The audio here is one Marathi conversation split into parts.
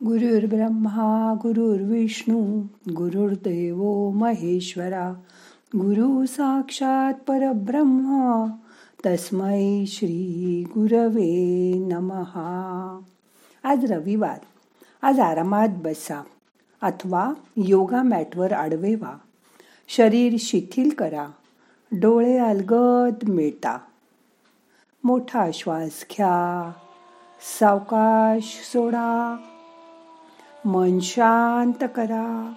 गुरुर्ब्रह्मा गुरुर्विष्णू गुरुर्देव महेश्वरा गुरु साक्षात परब्रह्म तस्मै श्री गुरवे नमहा आज रविवार आज आरामात बसा अथवा योगा मॅटवर आडवे व्हा शरीर शिथिल करा डोळे अलगद मिळता मोठा श्वास घ्या सावकाश सोडा मन शांत करा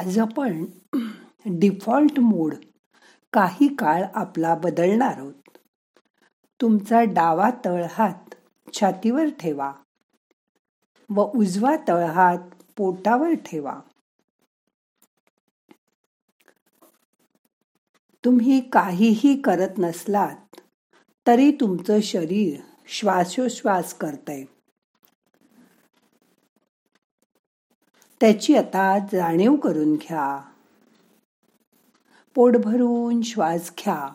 आज आपण डिफॉल्ट मोड काही काळ आपला बदलणार आहोत तुमचा डावा तळहात छातीवर ठेवा व उजवा तळहात पोटावर ठेवा. तुम्ही काहीही करत नसलात तरी तुमचं शरीर श्वासोश्वास करतंय. त्याची आता जाणीव करून घ्या. पोट भरून श्वास घ्या.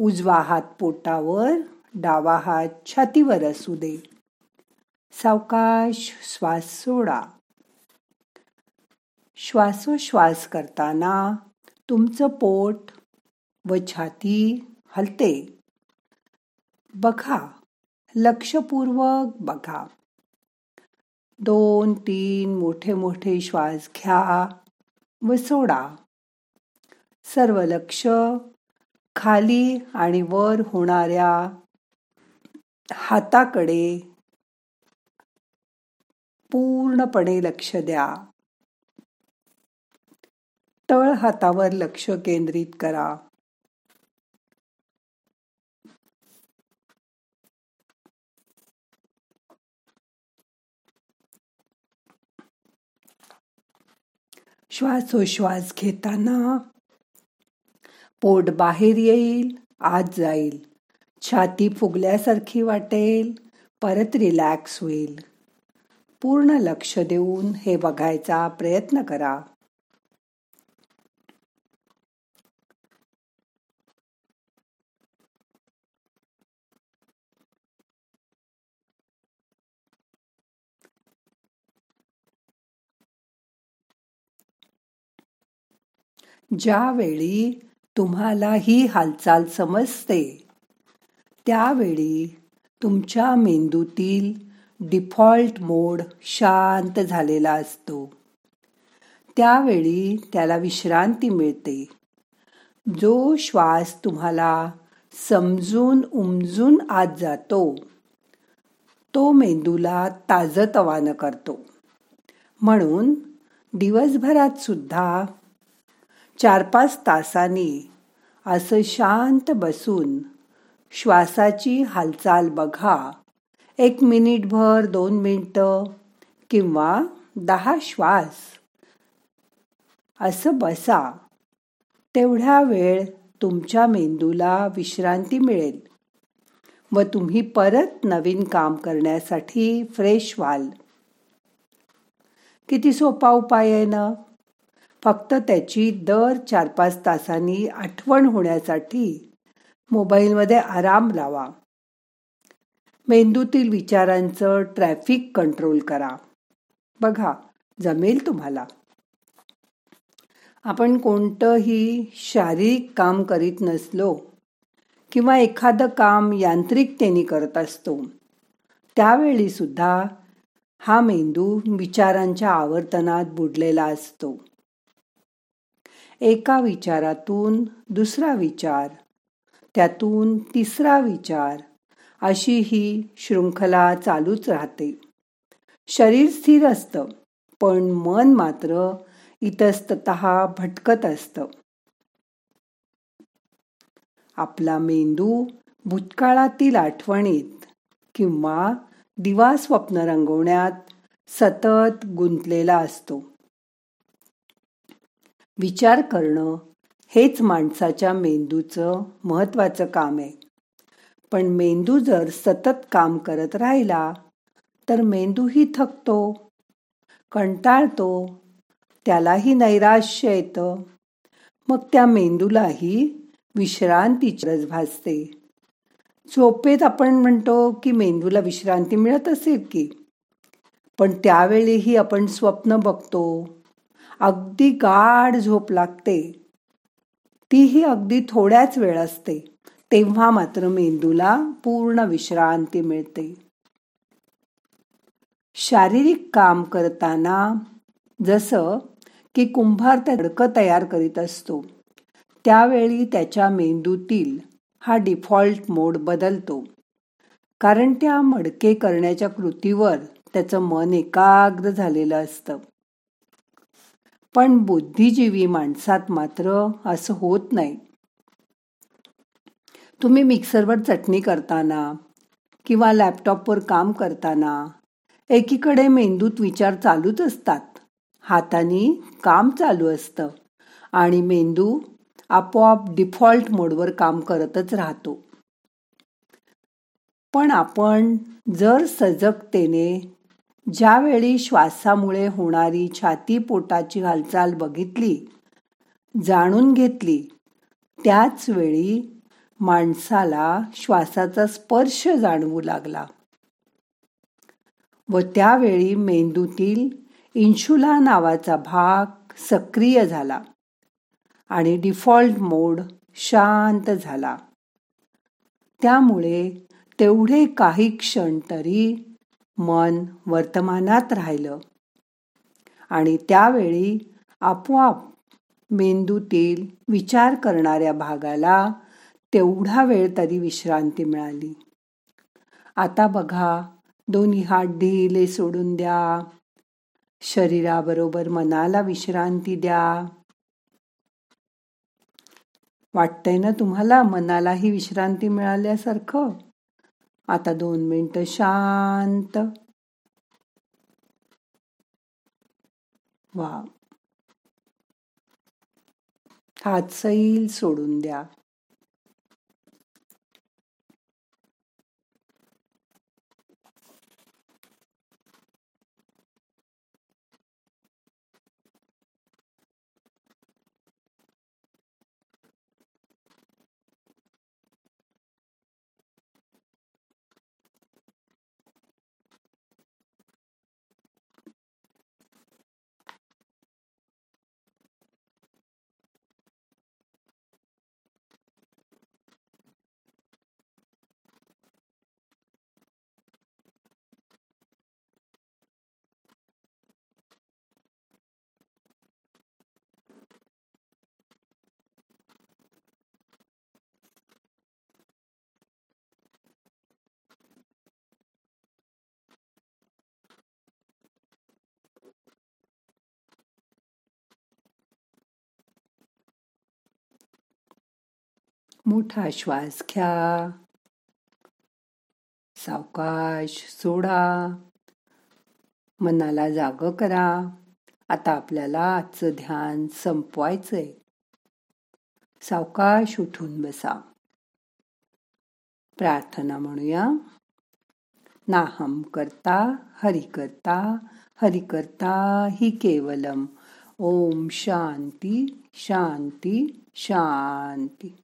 उजवा हात पोटावर डावा हात छातीवर असू दे. सावकाश श्वास सोडा. श्वासोश्वास करताना तुमचं पोट व छाती हलते. बघा. लक्षपूर्वक बघा. दोन तीन मोठे मोठे श्वास घ्या. व सोडा सर्व लक्ष खाली आणि वर होणाऱ्या हाताकडे. पूर्णपणे लक्ष द्या. तळ हातावर लक्ष केंद्रित करा. श्वासोश्वास घेताना पोट बाहेर येईल आत जाईल. छाती फुगल्यासारखी वाटेल परत रिलॅक्स होईल. पूर्ण लक्ष देऊन हे बघायचा प्रयत्न करा. ज्यावेळी तुम्हाला ही हालचाल समजते त्यावेळी तुमच्या मेंदूतील डिफॉल्ट मोड शांत झालेला असतो. त्यावेळी त्याला विश्रांती मिळते. जो श्वास तुम्हाला समजून उमजून आत जातो तो मेंदूला ताजतवानं करतो. म्हणून दिवसभरात सुद्धा चार पाच तासांनी. असं शांत बसून श्वासाची हालचाल बघा. एक मिनिटभर दोन मिनटं किंवा दहा श्वास. असं बसा. तेवढ्या वेळ तुमच्या मेंदूला विश्रांती मिळेल. व तुम्ही परत नवीन काम करण्यासाठी फ्रेश व्हाल. किती सोपा उपाय आहे ना? फक्त त्याची दर चार पाच तासांनी आठवण होण्यासाठी मोबाईलमध्ये आराम लावा. मेंदूतील विचारांचं ट्रॅफिक कंट्रोल करा. बघा जमेल तुम्हाला. आपण कोणतंही शारीरिक काम करीत नसलो किंवा एखादं काम यांत्रिकतेने करत असतो त्यावेळी सुद्धा हा मेंदू विचारांच्या आवर्तनात बुडलेला असतो. एका विचारातून दुसरा विचार त्यातून तिसरा विचार अशी ही शृंखला चालूच राहते. शरीर स्थिर असतं पण मन मात्र इतस्तत भटकत असतं. आपला मेंदू भूतकाळातील आठवणीत किंवा दिवा स्वप्न रंगवण्यात सतत गुंतलेला असतो. विचार करणं हेच माणसाच्या मेंदूचं महत्वाचं काम आहे. पण मेंदू जर सतत काम करत राहिला तर मेंदूही थकतो कंटाळतो त्यालाही नैराश्य येतं मग त्या मेंदूलाही विश्रांतीची गरज भासते. झोपेत आपण म्हणतो की मेंदूला विश्रांती मिळत असेल की? पण त्यावेळीही आपण स्वप्न बघतो अगदी गाढ झोप लागते. तीही अगदी थोड्याच वेळ असते. तेव्हा मात्र मेंदूला पूर्ण विश्रांती मिळते. शारीरिक काम करताना जसं की कुंभार त्या तयार करीत असतो त्यावेळी त्याच्या मेंदूतील हा डिफॉल्ट मोड बदलतो. कारण त्या मडके करण्याच्या कृतीवर त्याचं मन एकाग्र झालेलं असतं. पण बुद्धिजीवी माणसात मात्र असं होत नाही. तुम्ही मिक्सरवर चटणी करताना किंवा लॅपटॉपवर काम करताना एकीकडे मेंदूत विचार चालूच असतात. हाताने काम चालू असतं आणि मेंदू आपोआप डिफॉल्ट मोडवर काम करतच राहतो. पण आपण जर सजगतेने ज्यावेळी श्वासामुळे होणारी छाती पोटाची हालचाल बघितली जाणून घेतली त्याच वेळी माणसाला श्वासाचा स्पर्श जाणवू लागला. व त्यावेळी मेंदूतील इन्शुला नावाचा भाग सक्रिय झाला आणि डिफॉल्ट मोड शांत झाला. त्यामुळे तेवढे काही क्षण तरी मन वर्तमानात राहिलं. आणि त्यावेळी आपोआप मेंदूतील विचार करणाऱ्या भागाला तेवढा वेळ तरी विश्रांती मिळाली. आता बघा दोन्ही हात ढिले सोडून द्या. शरीराबरोबर मनाला विश्रांती द्या. वाटतंय ना तुम्हाला? मनालाही विश्रांती मिळाल्यासारखं? आता दोन मिनटं शांत. वा हात सैल सोडून द्या. मोठा श्वास घ्या. सावकाश सोडा. मनाला जाग करा. आता आपल्याला आजचं ध्यान संपवायचंय. सावकाश उठून बसा. प्रार्थना म्हणूया. नाहम करता हरि करता हरि करता हि केवलम. ओम शांती शांती शांती.